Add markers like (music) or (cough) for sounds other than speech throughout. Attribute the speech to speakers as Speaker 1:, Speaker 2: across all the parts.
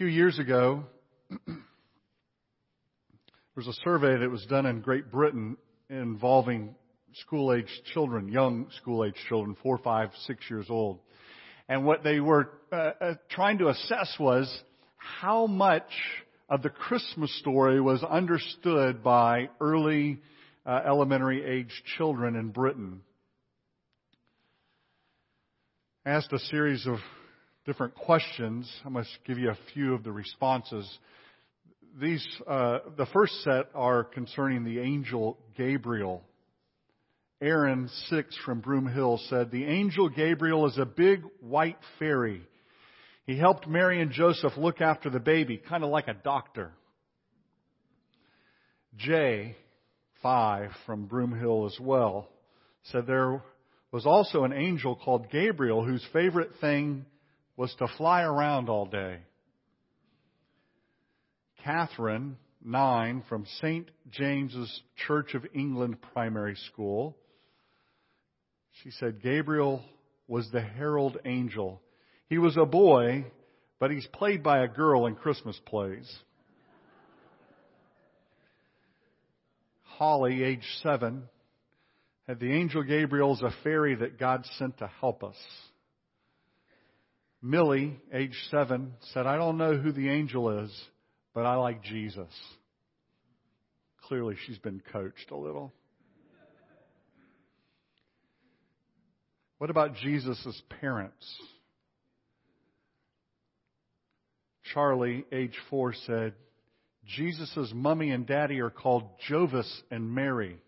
Speaker 1: few years ago, (clears throat) there was a survey that was done in Great Britain involving school age children, young school age children, four, five, six years old. And what they were uh, uh, trying to assess was how much of the Christmas story was understood by early uh, elementary age children in Britain. Asked a series of different questions. I must give you a few of the responses. These, uh, the first set are concerning the angel Gabriel. Aaron Six from Broom Hill said, The angel Gabriel is a big white fairy. He helped Mary and Joseph look after the baby, kind of like a doctor. Jay, five from Broom Hill as well, said there was also an angel called Gabriel whose favorite thing was to fly around all day. Catherine, nine, from St. James's Church of England Primary School, she said Gabriel was the herald angel. He was a boy, but he's played by a girl in Christmas plays. Holly, age seven, had the angel Gabriel as a fairy that God sent to help us. Millie, age seven, said, I don't know who the angel is, but I like Jesus. Clearly, she's been coached a little. What about Jesus' parents? Charlie, age four, said, Jesus' mummy and daddy are called Jovis and Mary.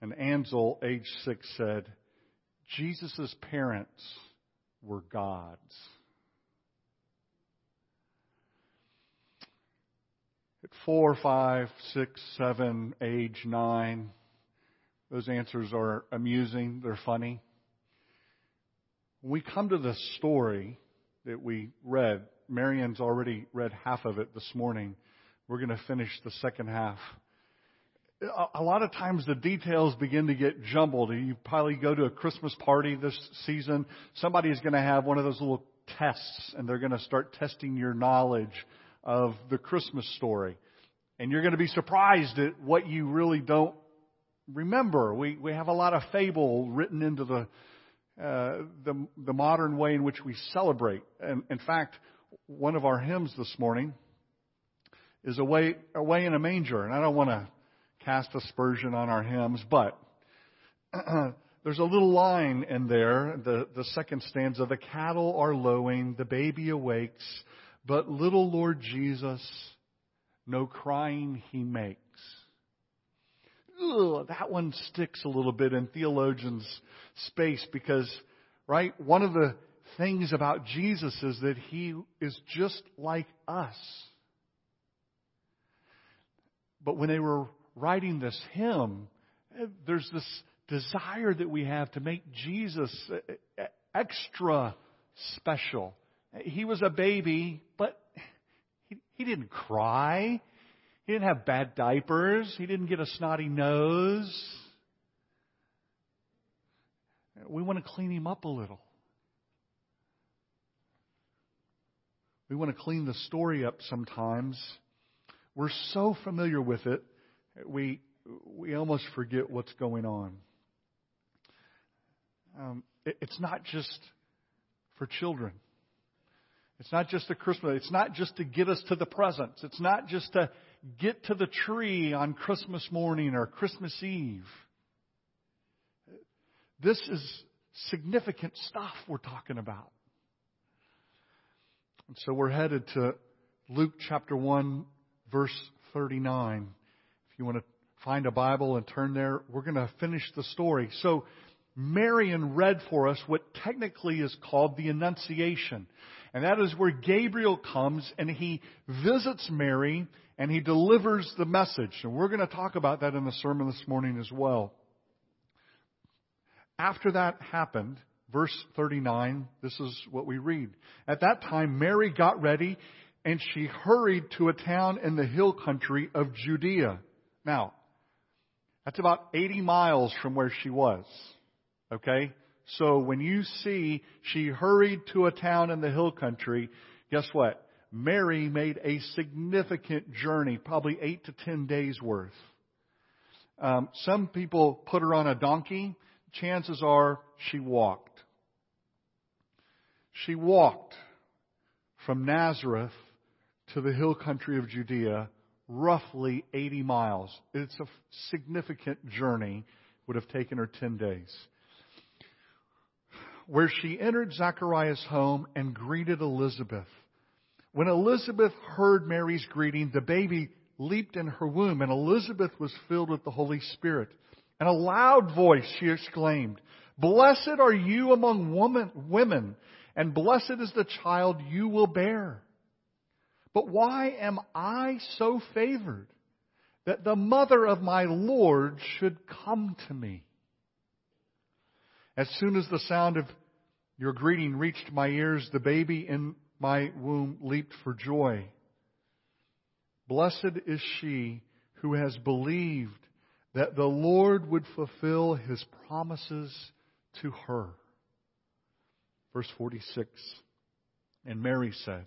Speaker 1: And Ansel, age six, said, Jesus' parents were gods. At four, five, six, seven, age nine, those answers are amusing, they're funny. When we come to the story that we read, Marion's already read half of it this morning. We're going to finish the second half. A lot of times the details begin to get jumbled. You probably go to a Christmas party this season. Somebody is going to have one of those little tests and they're going to start testing your knowledge of the Christmas story. And you're going to be surprised at what you really don't remember. We, we have a lot of fable written into the, uh, the, the modern way in which we celebrate. And in fact, one of our hymns this morning is away, away in a manger. And I don't want to cast aspersion on our hymns, but (clears throat) there's a little line in there, the, the second stanza, the cattle are lowing, the baby awakes, but little Lord Jesus, no crying he makes. Ugh, that one sticks a little bit in theologians' space because, right, one of the things about Jesus is that he is just like us. But when they were writing this hymn, there's this desire that we have to make Jesus extra special. He was a baby, but he, he didn't cry. He didn't have bad diapers. He didn't get a snotty nose. We want to clean him up a little. We want to clean the story up sometimes. We're so familiar with it, we, we almost forget what's going on. Um, it, it's not just for children. It's not just a Christmas. It's not just to get us to the presents. It's not just to get to the tree on Christmas morning or Christmas Eve. This is significant stuff we're talking about. And so we're headed to Luke chapter 1, verse 39. You want to find a Bible and turn there, we're going to finish the story. So, Marion read for us what technically is called the Annunciation. And that is where Gabriel comes and he visits Mary and he delivers the message. And we're going to talk about that in the sermon this morning as well. After that happened, verse 39, this is what we read. At that time, Mary got ready and she hurried to a town in the hill country of Judea. Now, that's about 80 miles from where she was. Okay? So when you see she hurried to a town in the hill country, guess what? Mary made a significant journey, probably eight to ten days worth. Um, some people put her on a donkey. Chances are she walked. She walked from Nazareth to the hill country of Judea, roughly 80 miles. It's a significant journey, would have taken her 10 days. Where she entered Zechariah's home and greeted Elizabeth. When Elizabeth heard Mary's greeting, the baby leaped in her womb, and Elizabeth was filled with the Holy Spirit. In a loud voice, she exclaimed, Blessed are you among woman, women, and blessed is the child you will bear. But why am I so favored that the mother of my Lord should come to me? As soon as the sound of your greeting reached my ears, the baby in my womb leaped for joy. Blessed is she who has believed that the Lord would fulfill his promises to her. Verse 46. And Mary said,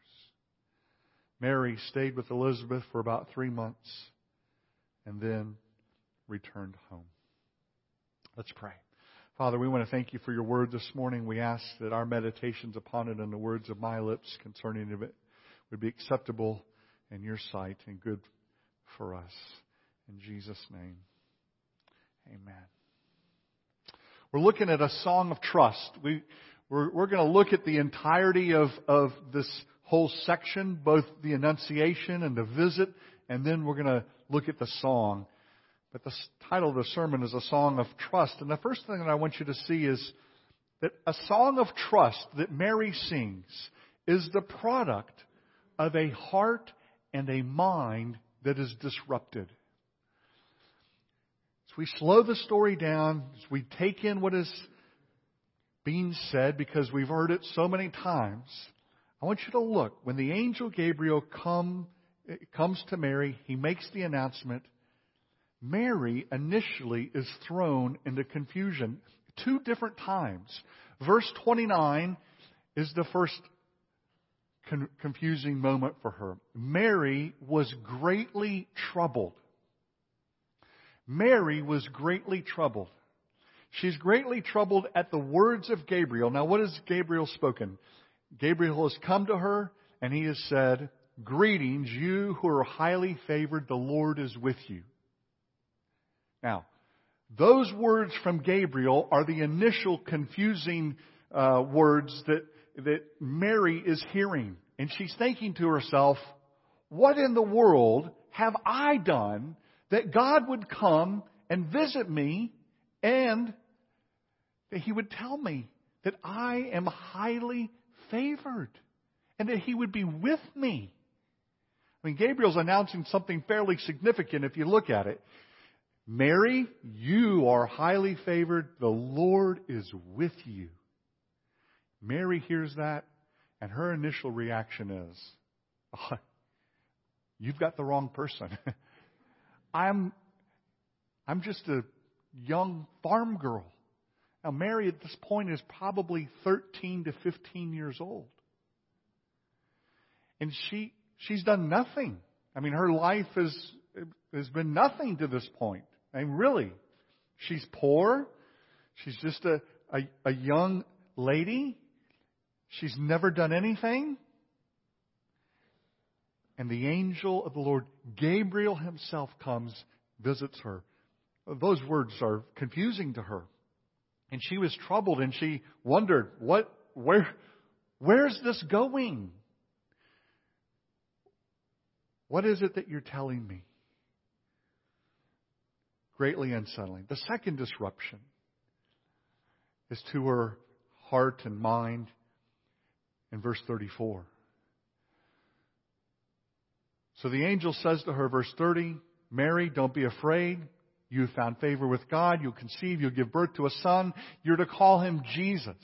Speaker 1: Mary stayed with Elizabeth for about three months and then returned home. Let's pray. Father, we want to thank you for your word this morning. We ask that our meditations upon it and the words of my lips concerning it would be acceptable in your sight and good for us. In Jesus' name, amen. We're looking at a song of trust. We, we're, we're going to look at the entirety of, of this whole section, both the Annunciation and the visit, and then we're going to look at the song. But the title of the sermon is A Song of Trust. And the first thing that I want you to see is that a song of trust that Mary sings is the product of a heart and a mind that is disrupted. As we slow the story down, as we take in what is being said because we've heard it so many times, I want you to look. When the angel Gabriel come, eh, comes to Mary, he makes the announcement Mary initially is thrown into confusion two different times. Verse 29 is the first con- confusing moment for her. Mary was greatly troubled. Mary was greatly troubled. She's greatly troubled at the words of Gabriel. Now, what has Gabriel spoken? Gabriel has come to her and he has said, Greetings, you who are highly favored, the Lord is with you. Now, those words from Gabriel are the initial confusing uh, words that, that Mary is hearing. And she's thinking to herself, what in the world have I done that God would come and visit me and that He would tell me that I am highly favored and that He would be with me? I mean, Gabriel's announcing something fairly significant if you look at it. Mary, you are highly favored. The Lord is with you. Mary hears that, and her initial reaction is, oh, You've got the wrong person. (laughs) I'm, I'm just a young farm girl. Now, Mary at this point is probably 13 to 15 years old. And she, she's done nothing. I mean, her life has, has been nothing to this point. And really, she's poor. She's just a, a, a young lady, she's never done anything. And the angel of the Lord, Gabriel himself, comes, visits her. Those words are confusing to her. And she was troubled and she wondered, what, where, where's this going? What is it that you're telling me? Greatly unsettling. The second disruption is to her heart and mind in verse 34. So the angel says to her, verse 30, Mary, don't be afraid. You found favor with God. You'll conceive. You'll give birth to a son. You're to call him Jesus.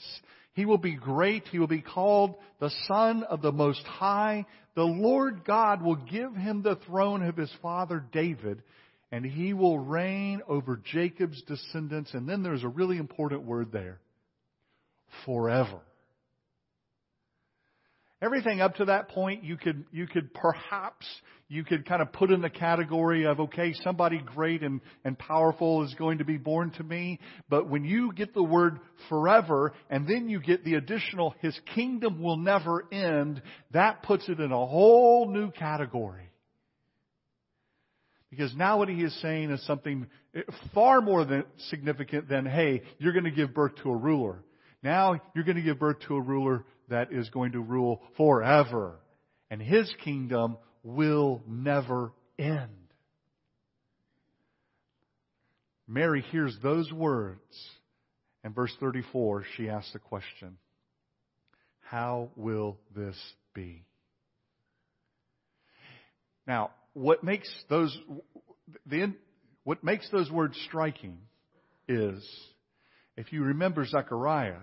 Speaker 1: He will be great. He will be called the Son of the Most High. The Lord God will give him the throne of his father David, and he will reign over Jacob's descendants. And then there's a really important word there forever. Everything up to that point, you could, you could perhaps, you could kind of put in the category of, okay, somebody great and, and powerful is going to be born to me. But when you get the word forever and then you get the additional, his kingdom will never end, that puts it in a whole new category. Because now what he is saying is something far more than significant than, hey, you're going to give birth to a ruler. Now you're going to give birth to a ruler that is going to rule forever. And his kingdom will never end. Mary hears those words. And verse 34, she asks the question, How will this be? Now, what makes those, the, what makes those words striking is, if you remember Zechariah,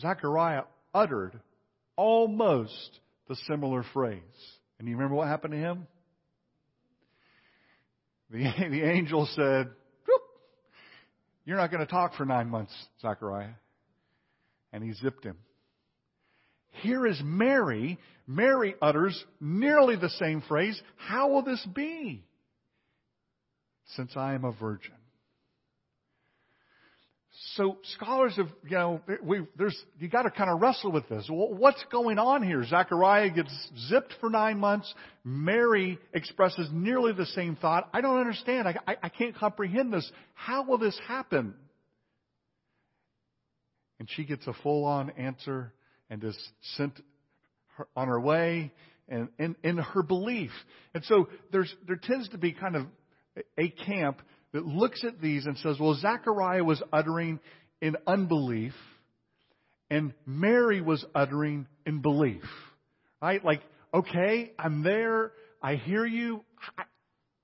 Speaker 1: Zechariah uttered almost the similar phrase. And you remember what happened to him? The, (laughs) the angel said, You're not going to talk for nine months, Zechariah. And he zipped him. Here is Mary. Mary utters nearly the same phrase. How will this be? Since I am a virgin. So scholars have, you know, we, there's, you got to kind of wrestle with this. What's going on here? Zechariah gets zipped for nine months. Mary expresses nearly the same thought. I don't understand. I, I, I can't comprehend this. How will this happen? And she gets a full-on answer and is sent her, on her way and in, in her belief. And so there's, there tends to be kind of a camp that looks at these and says, well, Zechariah was uttering in unbelief and Mary was uttering in belief. Right? Like, okay, I'm there. I hear you. I,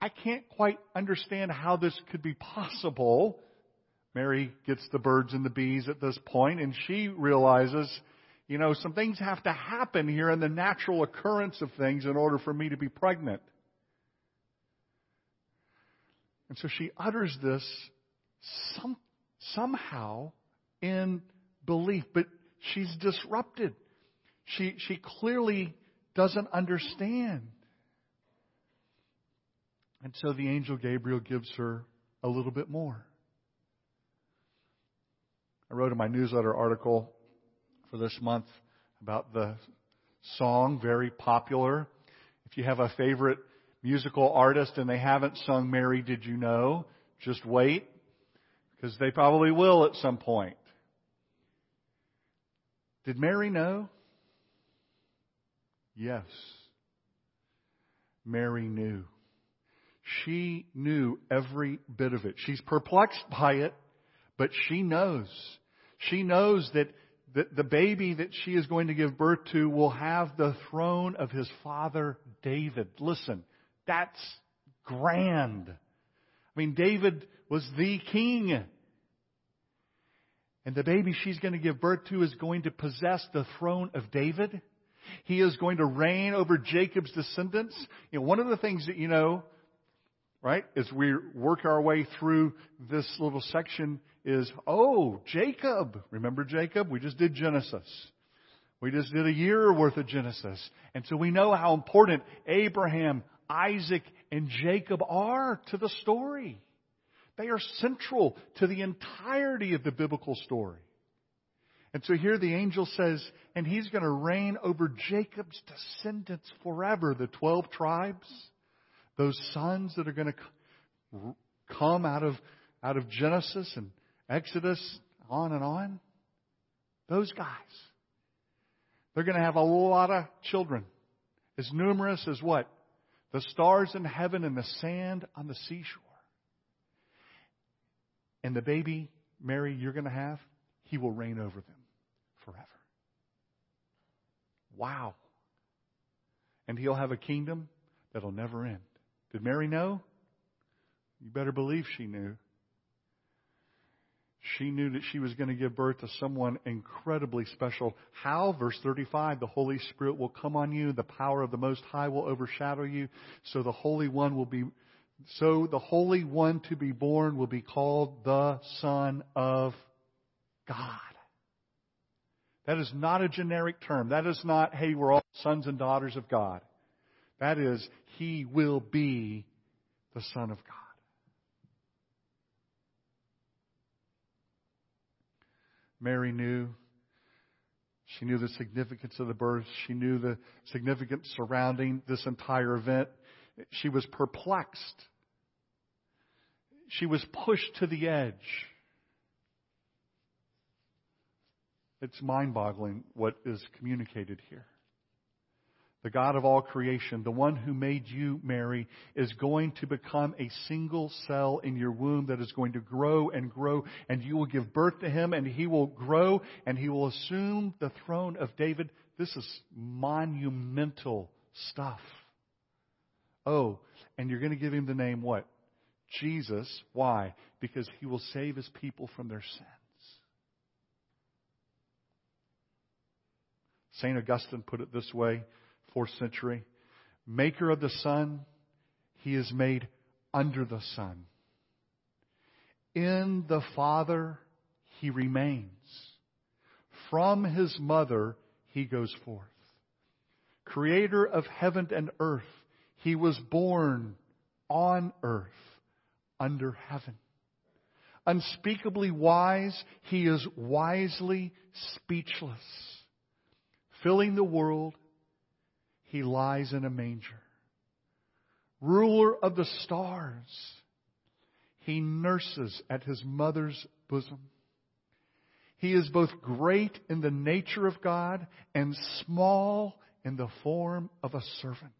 Speaker 1: I can't quite understand how this could be possible. Mary gets the birds and the bees at this point and she realizes, you know, some things have to happen here in the natural occurrence of things in order for me to be pregnant. And so she utters this some, somehow in belief, but she's disrupted. She, she clearly doesn't understand. And so the angel Gabriel gives her a little bit more. I wrote in my newsletter article for this month about the song, very popular. If you have a favorite musical artist and they haven't sung Mary Did You Know, just wait, because they probably will at some point. Did Mary know? Yes. Mary knew. She knew every bit of it. She's perplexed by it, but she knows. She knows that the, baby that she is going to give birth to will have the throne of his father David. Listen, that's grand. I mean, David was the king. And the baby she's going to give birth to is going to possess the throne of David. He is going to reign over Jacob's descendants. You know, one of the things that you know, right, as we work our way through this little section is, oh, Jacob. Remember Jacob? We just did Genesis. We just did a year worth of Genesis. And so we know how important Abraham, Isaac and Jacob are to the story. They are central to the entirety of the biblical story. And so here the angel says, and he's going to reign over Jacob's descendants forever, the 12 tribes, those sons that are going to come out of, out of Genesis and Exodus, on and on. Those guys. They're going to have a lot of children. As numerous as what? The stars in heaven and the sand on the seashore. And the baby, Mary, you're going to have, he will reign over them forever. Wow. And he'll have a kingdom that'll never end. Did Mary know? You better believe she knew. She knew that she was going to give birth to someone incredibly special. How? Verse 35 The Holy Spirit will come on you, the power of the Most High will overshadow you, so the Holy One will be. So the Holy One to be born will be called the Son of God. That is not a generic term. That is not, hey, we're all sons and daughters of God. That is, He will be the Son of God. Mary knew. She knew the significance of the birth. She knew the significance surrounding this entire event. She was perplexed. She was pushed to the edge. It's mind boggling what is communicated here. The God of all creation, the one who made you, Mary, is going to become a single cell in your womb that is going to grow and grow, and you will give birth to him, and he will grow, and he will assume the throne of David. This is monumental stuff. Oh, and you're going to give him the name what? Jesus. Why? Because he will save his people from their sins. St. Augustine put it this way, 4th century Maker of the sun, he is made under the sun. In the Father, he remains. From his mother, he goes forth. Creator of heaven and earth, he was born on earth, under heaven. Unspeakably wise, he is wisely speechless filling the world, he lies in a manger. Ruler of the stars, he nurses at his mother's bosom. He is both great in the nature of God and small in the form of a servant.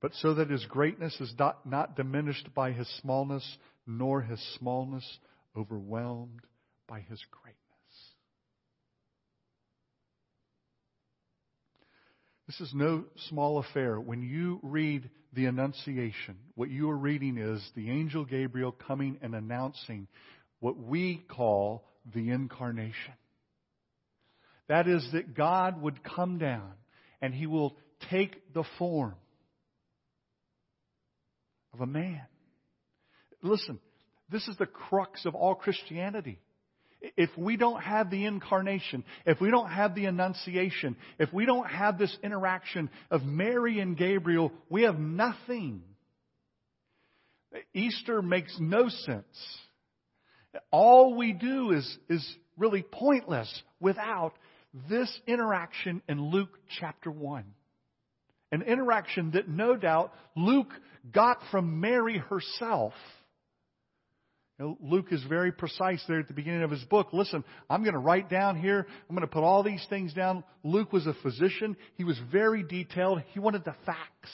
Speaker 1: But so that his greatness is not, not diminished by his smallness, nor his smallness overwhelmed by his greatness. This is no small affair. When you read the Annunciation, what you are reading is the angel Gabriel coming and announcing what we call the incarnation. That is, that God would come down and he will take the form of a man. Listen, this is the crux of all Christianity. If we don't have the incarnation, if we don't have the annunciation, if we don't have this interaction of Mary and Gabriel, we have nothing. Easter makes no sense. All we do is, is really pointless without this interaction in Luke chapter 1. An interaction that no doubt Luke got from Mary herself Luke is very precise there at the beginning of his book. Listen, I'm going to write down here. I'm going to put all these things down. Luke was a physician. He was very detailed. He wanted the facts.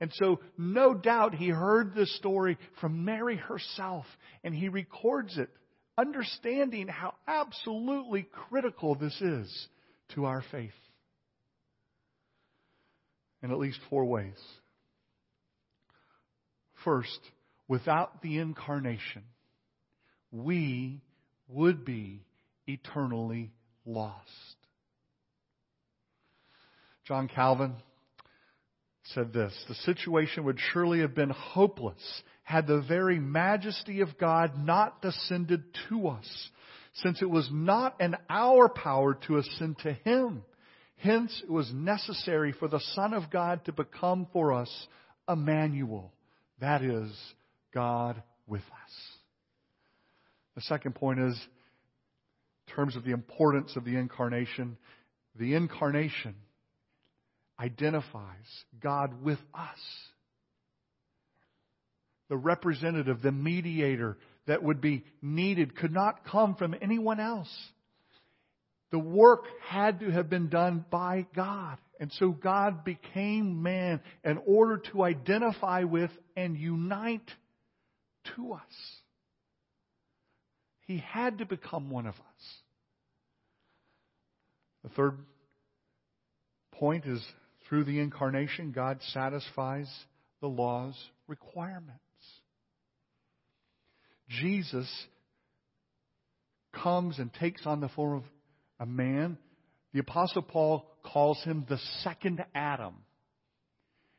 Speaker 1: And so, no doubt, he heard this story from Mary herself, and he records it, understanding how absolutely critical this is to our faith. In at least four ways. First, without the incarnation, we would be eternally lost. John Calvin said this The situation would surely have been hopeless had the very majesty of God not descended to us, since it was not in our power to ascend to Him. Hence, it was necessary for the Son of God to become for us Emmanuel, that is, God with us. The second point is in terms of the importance of the incarnation, the incarnation identifies God with us. The representative, the mediator that would be needed could not come from anyone else. The work had to have been done by God. And so God became man in order to identify with and unite to us. He had to become one of us. The third point is through the incarnation, God satisfies the law's requirements. Jesus comes and takes on the form of a man. The Apostle Paul calls him the second Adam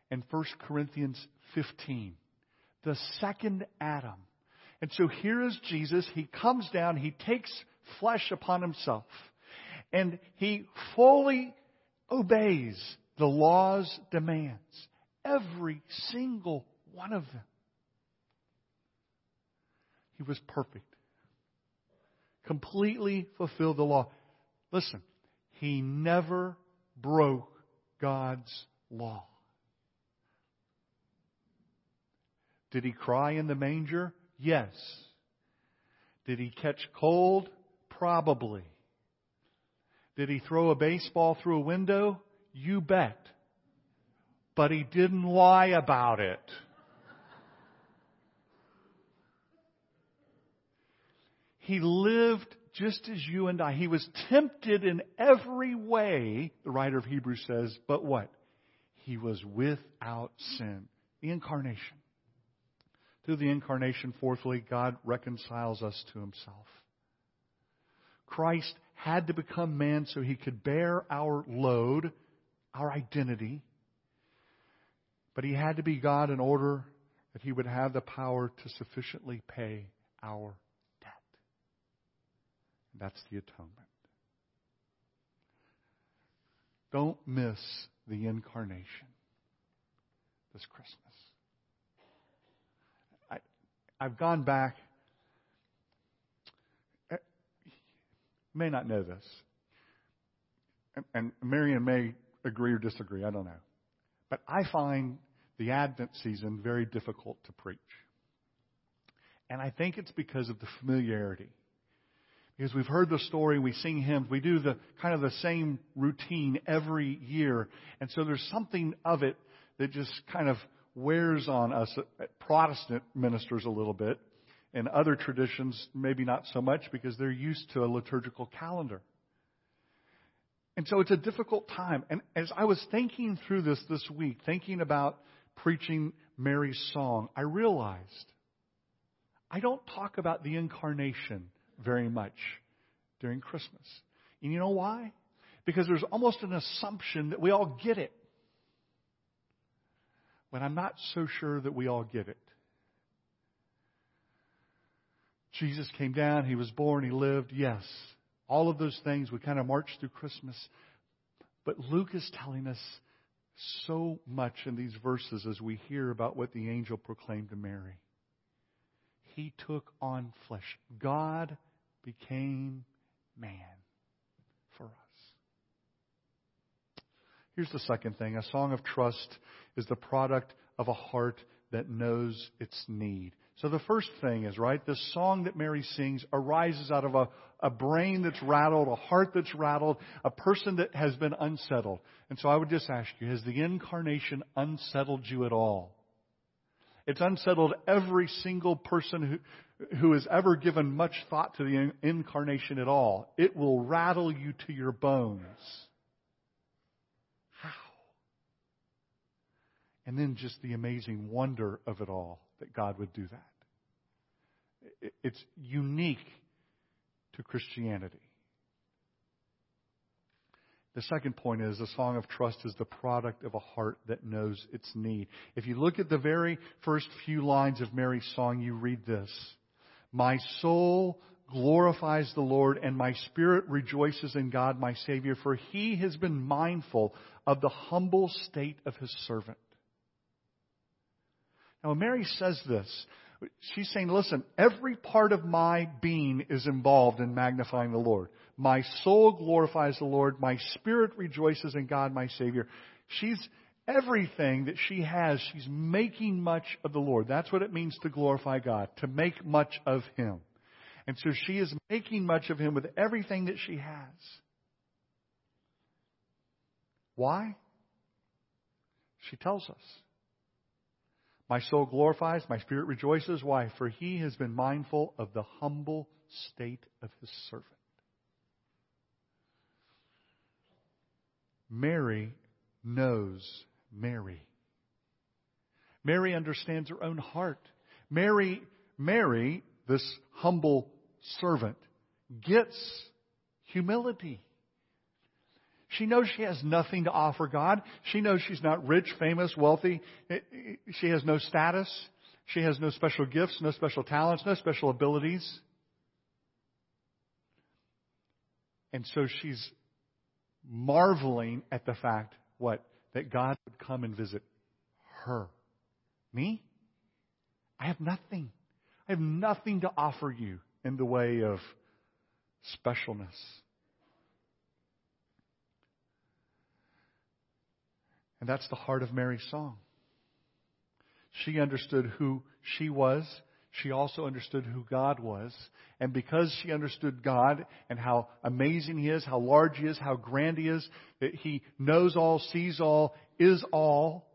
Speaker 1: in 1 Corinthians 15. The second Adam. And so here is Jesus. He comes down, he takes flesh upon himself, and he fully obeys the law's demands. Every single one of them. He was perfect. Completely fulfilled the law. Listen, he never broke God's law. Did he cry in the manger? Yes. Did he catch cold? Probably. Did he throw a baseball through a window? You bet. But he didn't lie about it. He lived just as you and I. He was tempted in every way, the writer of Hebrews says, but what? He was without sin. The incarnation. Through the incarnation, fourthly, God reconciles us to himself. Christ had to become man so he could bear our load, our identity. But he had to be God in order that he would have the power to sufficiently pay our debt. that's the atonement. Don't miss the incarnation this Christmas. I, I've gone back. You eh, may not know this. And, and Marion may agree or disagree, I don't know. But I find the Advent season very difficult to preach. And I think it's because of the familiarity because we've heard the story, we sing hymns, we do the kind of the same routine every year. And so there's something of it that just kind of wears on us uh, Protestant ministers a little bit. And other traditions, maybe not so much because they're used to a liturgical calendar. And so it's a difficult time. And as I was thinking through this this week, thinking about preaching Mary's song, I realized I don't talk about the incarnation very much during Christmas. And you know why? Because there's almost an assumption that we all get it. But I'm not so sure that we all get it. Jesus came down, he was born, he lived, yes. All of those things, we kind of march through Christmas. But Luke is telling us so much in these verses as we hear about what the angel proclaimed to Mary. He took on flesh. God became man for us. Here's the second thing a song of trust is the product of a heart that knows its need. So the first thing is, right, this song that Mary sings arises out of a, a brain that's rattled, a heart that's rattled, a person that has been unsettled. And so I would just ask you, has the incarnation unsettled you at all? It's unsettled every single person who, who has ever given much thought to the incarnation at all. It will rattle you to your bones. And then just the amazing wonder of it all that God would do that. It's unique to Christianity. The second point is the song of trust is the product of a heart that knows its need. If you look at the very first few lines of Mary's song, you read this My soul glorifies the Lord, and my spirit rejoices in God my Savior, for he has been mindful of the humble state of his servant. Now, when Mary says this, she's saying, listen, every part of my being is involved in magnifying the Lord. My soul glorifies the Lord. My spirit rejoices in God, my Savior. She's, everything that she has, she's making much of the Lord. That's what it means to glorify God, to make much of Him. And so she is making much of Him with everything that she has. Why? She tells us. My soul glorifies, my spirit rejoices. Why? For he has been mindful of the humble state of his servant. Mary knows Mary. Mary understands her own heart. Mary, Mary, this humble servant, gets humility. She knows she has nothing to offer God. She knows she's not rich, famous, wealthy. Eh, eh, she has no status. She has no special gifts, no special talents, no special abilities. And so she's marveling at the fact, what? That God would come and visit her. Me? I have nothing. I have nothing to offer you in the way of specialness. And that's the heart of Mary's song. She understood who she was. She also understood who God was. And because she understood God and how amazing He is, how large He is, how grand He is, that He knows all, sees all, is all,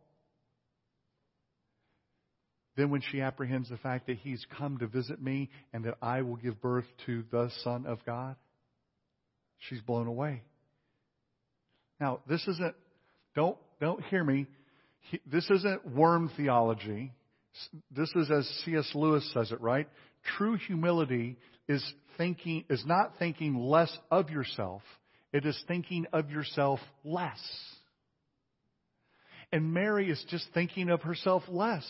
Speaker 1: then when she apprehends the fact that He's come to visit me and that I will give birth to the Son of God, she's blown away. Now, this isn't, don't don't hear me. This isn't worm theology. This is as C.S. Lewis says it, right? True humility is thinking, is not thinking less of yourself. It is thinking of yourself less. And Mary is just thinking of herself less.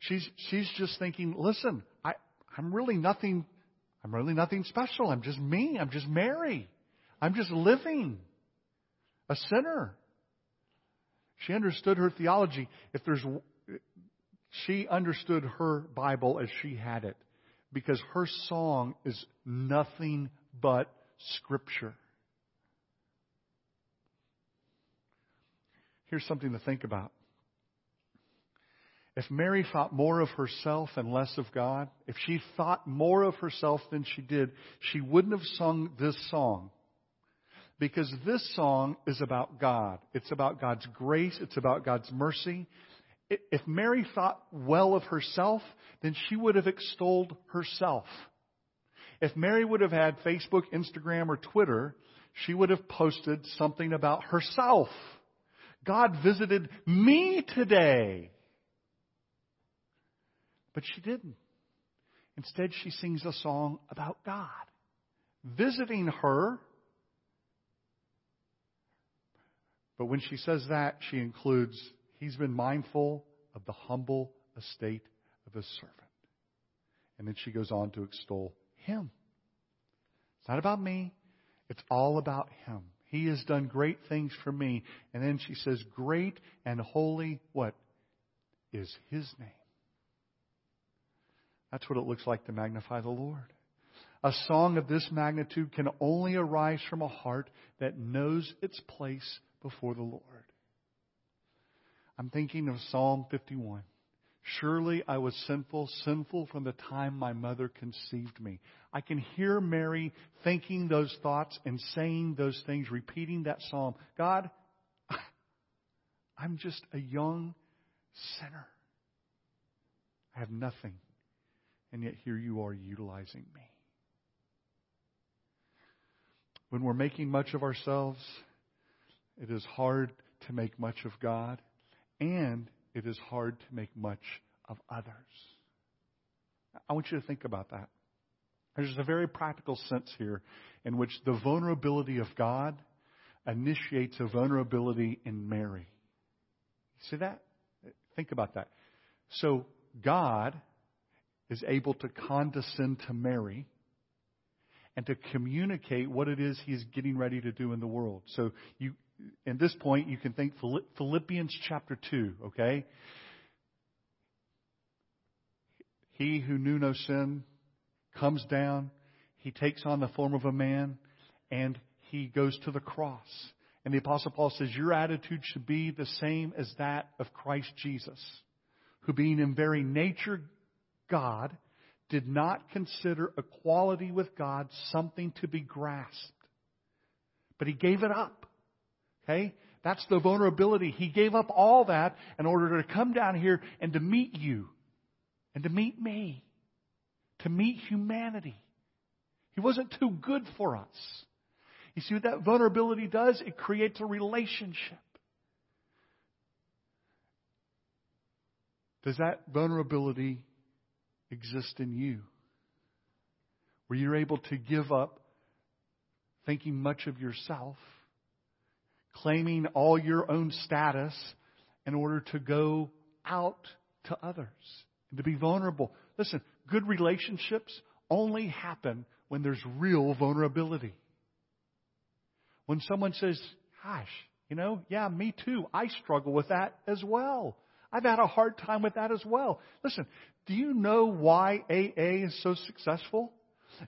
Speaker 1: She's, she's just thinking, listen, I, I'm really nothing, I'm really nothing special. I'm just me. I'm just Mary. I'm just living. A sinner. She understood her theology. If there's, she understood her Bible as she had it because her song is nothing but Scripture. Here's something to think about. If Mary thought more of herself and less of God, if she thought more of herself than she did, she wouldn't have sung this song because this song is about God. It's about God's grace. It's about God's mercy. If Mary thought well of herself, then she would have extolled herself. If Mary would have had Facebook, Instagram, or Twitter, she would have posted something about herself. God visited me today. But she didn't. Instead, she sings a song about God visiting her But when she says that, she includes, He's been mindful of the humble estate of His servant. And then she goes on to extol Him. It's not about me. It's all about Him. He has done great things for me. And then she says, Great and holy, what? Is His name. That's what it looks like to magnify the Lord. A song of this magnitude can only arise from a heart that knows its place before the Lord. I'm thinking of Psalm 51. Surely I was sinful, sinful from the time my mother conceived me. I can hear Mary thinking those thoughts and saying those things, repeating that psalm. God, (laughs) I'm just a young sinner. I have nothing. And yet here you are utilizing me. When we're making much of ourselves, it is hard to make much of God, and it is hard to make much of others. I want you to think about that. There's a very practical sense here in which the vulnerability of God initiates a vulnerability in Mary. See that? Think about that. So God is able to condescend to Mary and to communicate what it is he's getting ready to do in the world. So you, in this point, you can think Philippians chapter 2, okay? He who knew no sin comes down, he takes on the form of a man, and he goes to the cross. And the Apostle Paul says, Your attitude should be the same as that of Christ Jesus, who being in very nature God, did not consider equality with God something to be grasped. But he gave it up. Okay? That's the vulnerability. He gave up all that in order to come down here and to meet you and to meet me, to meet humanity. He wasn't too good for us. You see what that vulnerability does? It creates a relationship. Does that vulnerability exist in you? Where you're able to give up thinking much of yourself, claiming all your own status in order to go out to others and to be vulnerable. Listen, good relationships only happen when there's real vulnerability. When someone says, gosh, you know, yeah, me too. I struggle with that as well. I've had a hard time with that as well. Listen, do you know why AA is so successful?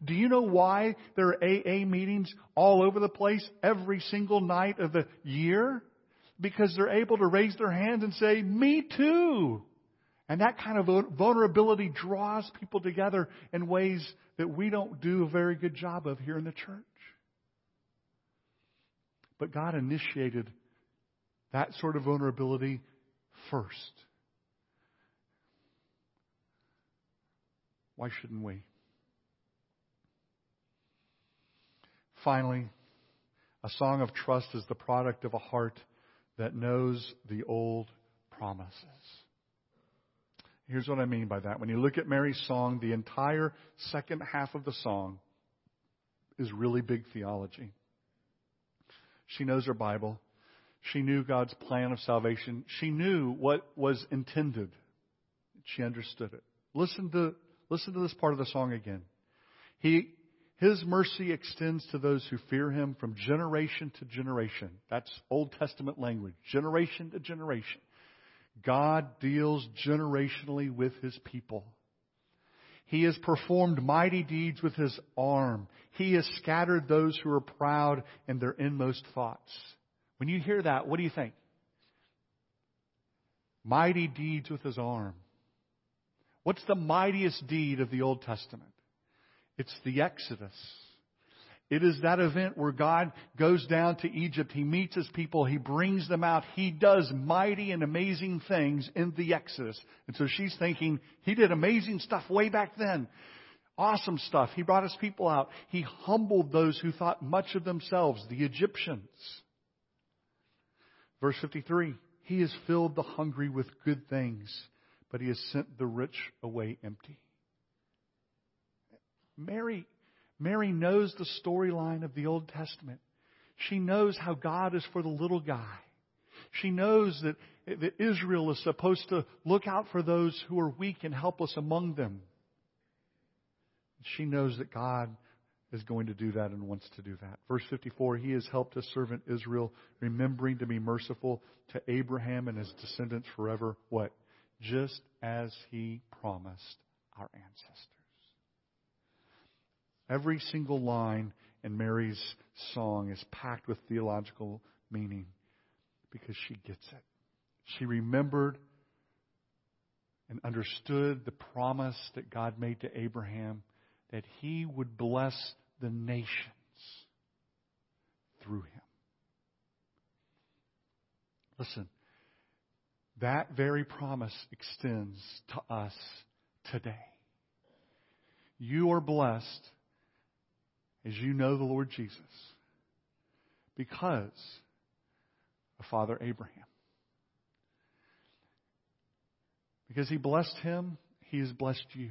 Speaker 1: Do you know why there are AA meetings all over the place every single night of the year? Because they're able to raise their hands and say, me too. And that kind of vulnerability draws people together in ways that we don't do a very good job of here in the church. But God initiated that sort of vulnerability first. Why shouldn't we? Finally, a song of trust is the product of a heart that knows the old promises. Here's what I mean by that. When you look at Mary's song, the entire second half of the song is really big theology. She knows her Bible. She knew God's plan of salvation. She knew what was intended. She understood it. Listen to, listen to this part of the song again. He, his mercy extends to those who fear him from generation to generation. That's Old Testament language. Generation to generation. God deals generationally with his people. He has performed mighty deeds with his arm. He has scattered those who are proud in their inmost thoughts. When you hear that, what do you think? Mighty deeds with his arm. What's the mightiest deed of the Old Testament? It's the Exodus. It is that event where God goes down to Egypt. He meets his people. He brings them out. He does mighty and amazing things in the Exodus. And so she's thinking, he did amazing stuff way back then. Awesome stuff. He brought his people out. He humbled those who thought much of themselves, the Egyptians. Verse 53 He has filled the hungry with good things, but he has sent the rich away empty. Mary, Mary knows the storyline of the Old Testament. She knows how God is for the little guy. She knows that, that Israel is supposed to look out for those who are weak and helpless among them. She knows that God is going to do that and wants to do that. Verse 54 He has helped his servant Israel, remembering to be merciful to Abraham and his descendants forever. What? Just as he promised our ancestors. Every single line in Mary's song is packed with theological meaning because she gets it. She remembered and understood the promise that God made to Abraham that he would bless the nations through him. Listen, that very promise extends to us today. You are blessed as you know the Lord Jesus because of Father Abraham. Because he blessed him, he has blessed you.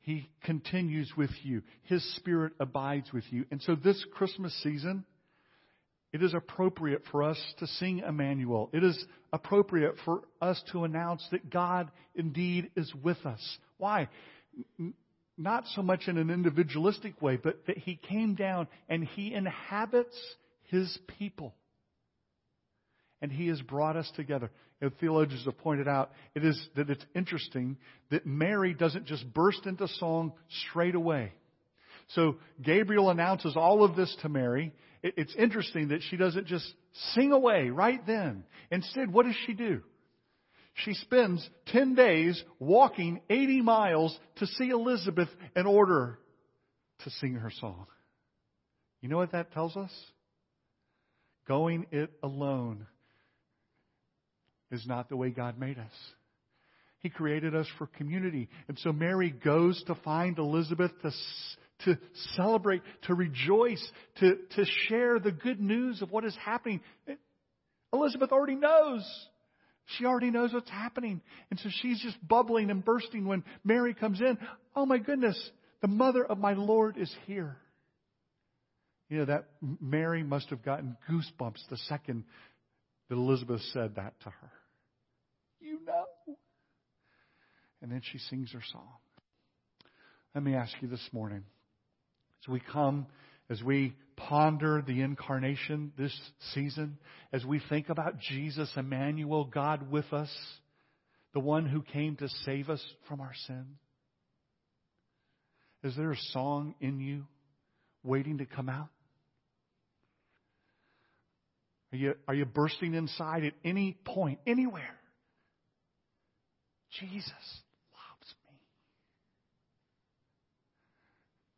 Speaker 1: He continues with you. His Spirit abides with you. And so this Christmas season, it is appropriate for us to sing Emmanuel. It is appropriate for us to announce that God indeed is with us. Why? Not so much in an individualistic way, but that He came down and He inhabits His people. And He has brought us together. and theologians have pointed out, it is that it's interesting that Mary doesn't just burst into song straight away. So Gabriel announces all of this to Mary. It's interesting that she doesn't just sing away right then. Instead, what does she do? She spends 10 days walking 80 miles to see Elizabeth in order to sing her song. You know what that tells us? Going it alone is not the way God made us. He created us for community. And so Mary goes to find Elizabeth to, to celebrate, to rejoice, to, to share the good news of what is happening. Elizabeth already knows. She already knows what's happening. And so she's just bubbling and bursting when Mary comes in. Oh my goodness, the mother of my Lord is here. You know, that Mary must have gotten goosebumps the second that Elizabeth said that to her. You know. And then she sings her song. Let me ask you this morning. As we come, as we ponder the incarnation this season, as we think about Jesus, Emmanuel, God with us, the one who came to save us from our sin, is there a song in you waiting to come out? Are you, are you bursting inside at any point, anywhere? Jesus loves me.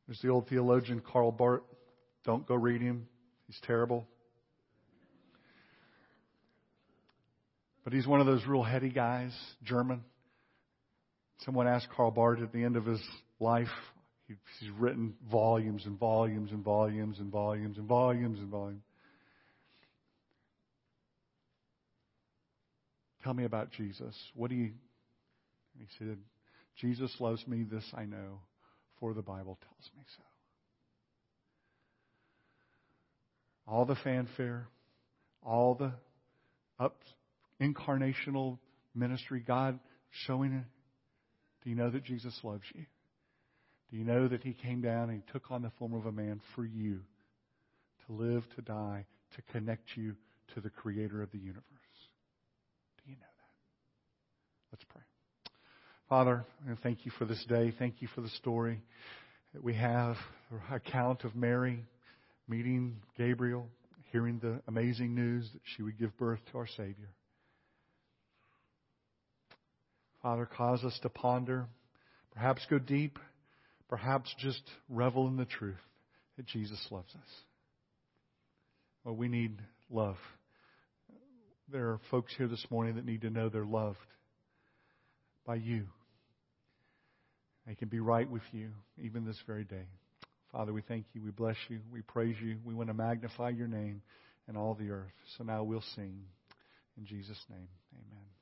Speaker 1: There's the old theologian Karl Barth. Don't go read him. He's terrible. But he's one of those real heady guys, German. Someone asked Karl Barth at the end of his life, he's written volumes and volumes and volumes and volumes and volumes and volumes. Tell me about Jesus. What do you. he said, Jesus loves me, this I know, for the Bible tells me so. All the fanfare, all the up incarnational ministry, God showing. Do you know that Jesus loves you? Do you know that He came down and He took on the form of a man for you to live, to die, to connect you to the Creator of the universe? Do you know that? Let's pray. Father, thank you for this day. Thank you for the story that we have, account of Mary meeting Gabriel, hearing the amazing news that she would give birth to our Savior. Father, cause us to ponder, perhaps go deep, perhaps just revel in the truth that Jesus loves us. Well, we need love. There are folks here this morning that need to know they're loved by you. They can be right with you even this very day. Father, we thank you. We bless you. We praise you. We want to magnify your name in all the earth. So now we'll sing. In Jesus' name, amen.